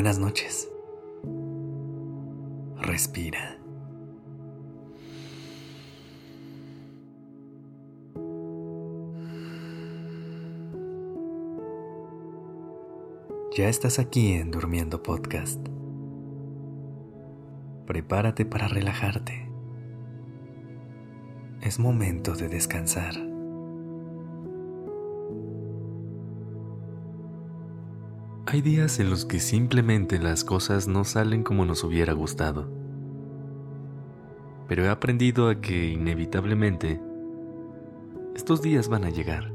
buenas noches. Respira. Ya estás aquí en Durmiendo Podcast. Prepárate para relajarte. Es momento de descansar. Hay días en los que simplemente las cosas no salen como nos hubiera gustado. Pero he aprendido a que inevitablemente estos días van a llegar.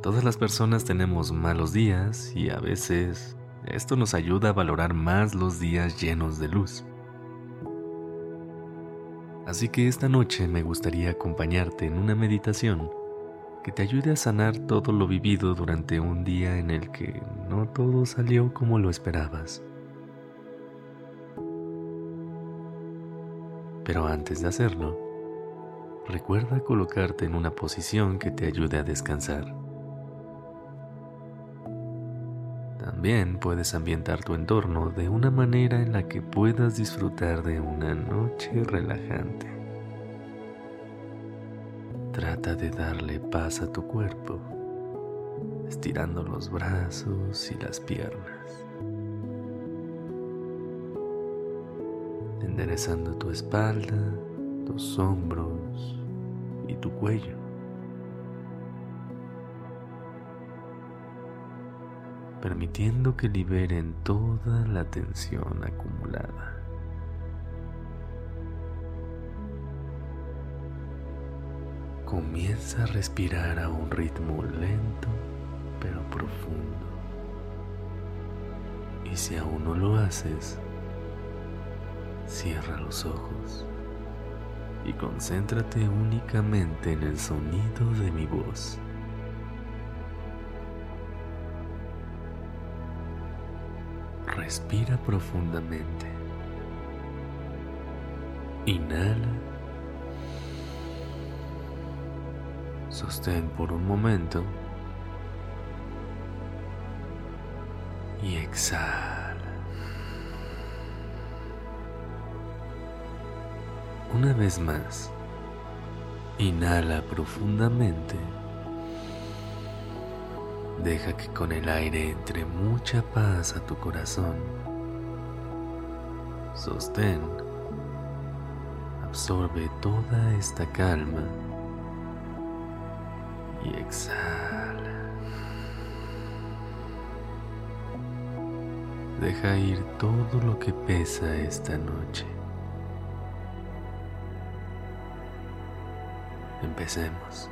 Todas las personas tenemos malos días y a veces esto nos ayuda a valorar más los días llenos de luz. Así que esta noche me gustaría acompañarte en una meditación que te ayude a sanar todo lo vivido durante un día en el que no todo salió como lo esperabas. Pero antes de hacerlo, recuerda colocarte en una posición que te ayude a descansar. También puedes ambientar tu entorno de una manera en la que puedas disfrutar de una noche relajante. Trata de darle paz a tu cuerpo, estirando los brazos y las piernas, enderezando tu espalda, tus hombros y tu cuello. permitiendo que liberen toda la tensión acumulada. Comienza a respirar a un ritmo lento pero profundo. Y si aún no lo haces, cierra los ojos y concéntrate únicamente en el sonido de mi voz. Respira profundamente. Inhala Sostén por un momento y exhala. Una vez más, inhala profundamente. Deja que con el aire entre mucha paz a tu corazón. Sostén. Absorbe toda esta calma y exhala. Deja ir todo lo que pesa esta noche. Empecemos.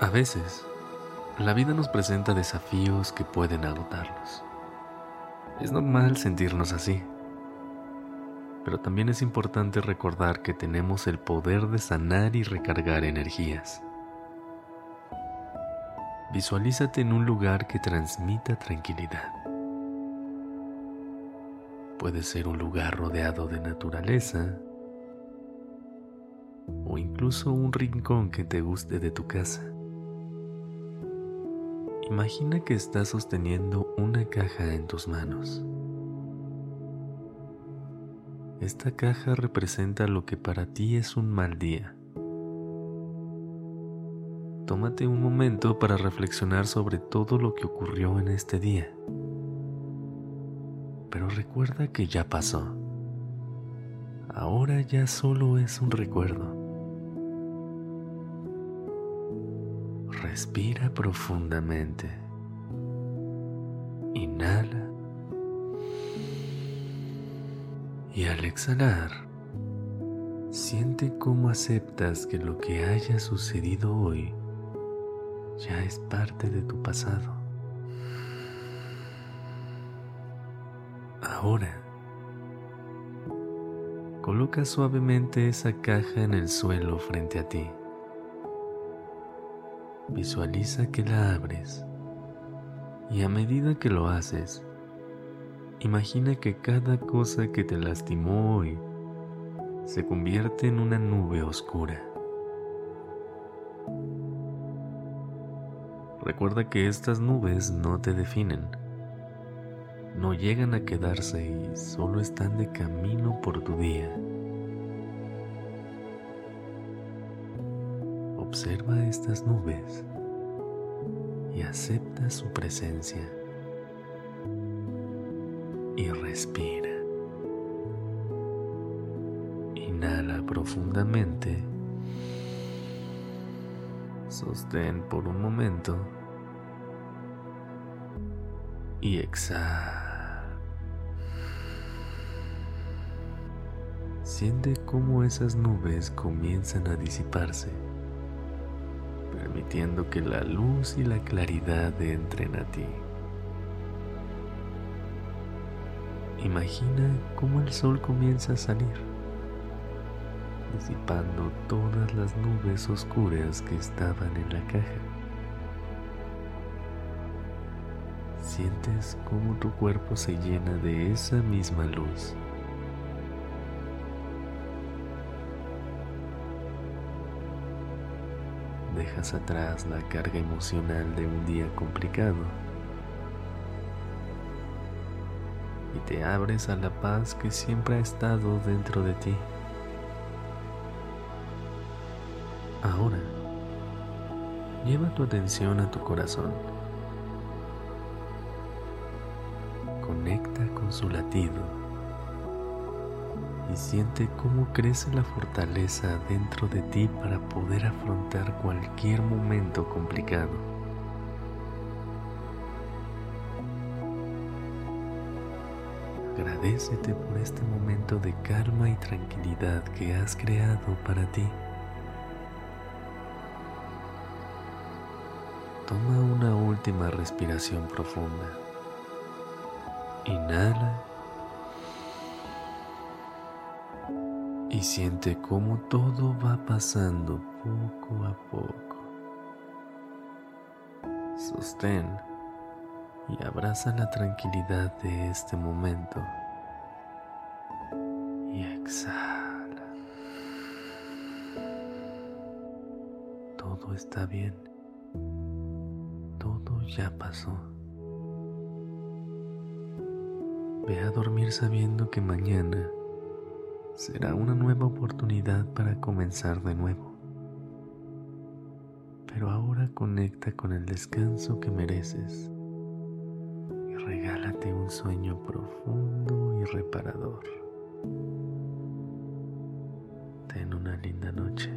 A veces, la vida nos presenta desafíos que pueden agotarnos. Es normal sentirnos así pero también es importante recordar que tenemos el poder de sanar y recargar energías. Visualízate en un lugar que transmita tranquilidad. Puede ser un lugar rodeado de naturaleza o incluso un rincón que te guste de tu casa. Imagina que estás sosteniendo una caja en tus manos. Esta caja representa lo que para ti es un mal día. Tómate un momento para reflexionar sobre todo lo que ocurrió en este día. Pero recuerda que ya pasó. Ahora ya solo es un recuerdo. Respira profundamente. Y al exhalar, siente cómo aceptas que lo que haya sucedido hoy ya es parte de tu pasado. Ahora, coloca suavemente esa caja en el suelo frente a ti. Visualiza que la abres y a medida que lo haces, Imagina que cada cosa que te lastimó hoy se convierte en una nube oscura. Recuerda que estas nubes no te definen, no llegan a quedarse y solo están de camino por tu día. Observa estas nubes y acepta su presencia y respira. Inhala profundamente. Sostén por un momento y exhala. Siente cómo esas nubes comienzan a disiparse, permitiendo que la luz y la claridad entren a ti. Imagina cómo el sol comienza a salir, disipando todas las nubes oscuras que estaban en la caja. Sientes cómo tu cuerpo se llena de esa misma luz. Dejas atrás la carga emocional de un día complicado y te abres a la paz que siempre ha estado dentro de ti. Ahora, lleva tu atención a tu corazón. Conecta con su latido y siente cómo crece la fortaleza dentro de ti para poder afrontar cualquier momento complicado. Agradecete por este momento de calma y tranquilidad que has creado para ti. Toma una última respiración profunda. Inhala y siente cómo todo va pasando poco a poco. Sostén y abraza la tranquilidad de este momento. Y exhala. Todo está bien. Todo ya pasó. Ve a dormir sabiendo que mañana será una nueva oportunidad para comenzar de nuevo. Pero ahora conecta con el descanso que mereces regálate un sueño profundo y reparador. Ten una linda noche.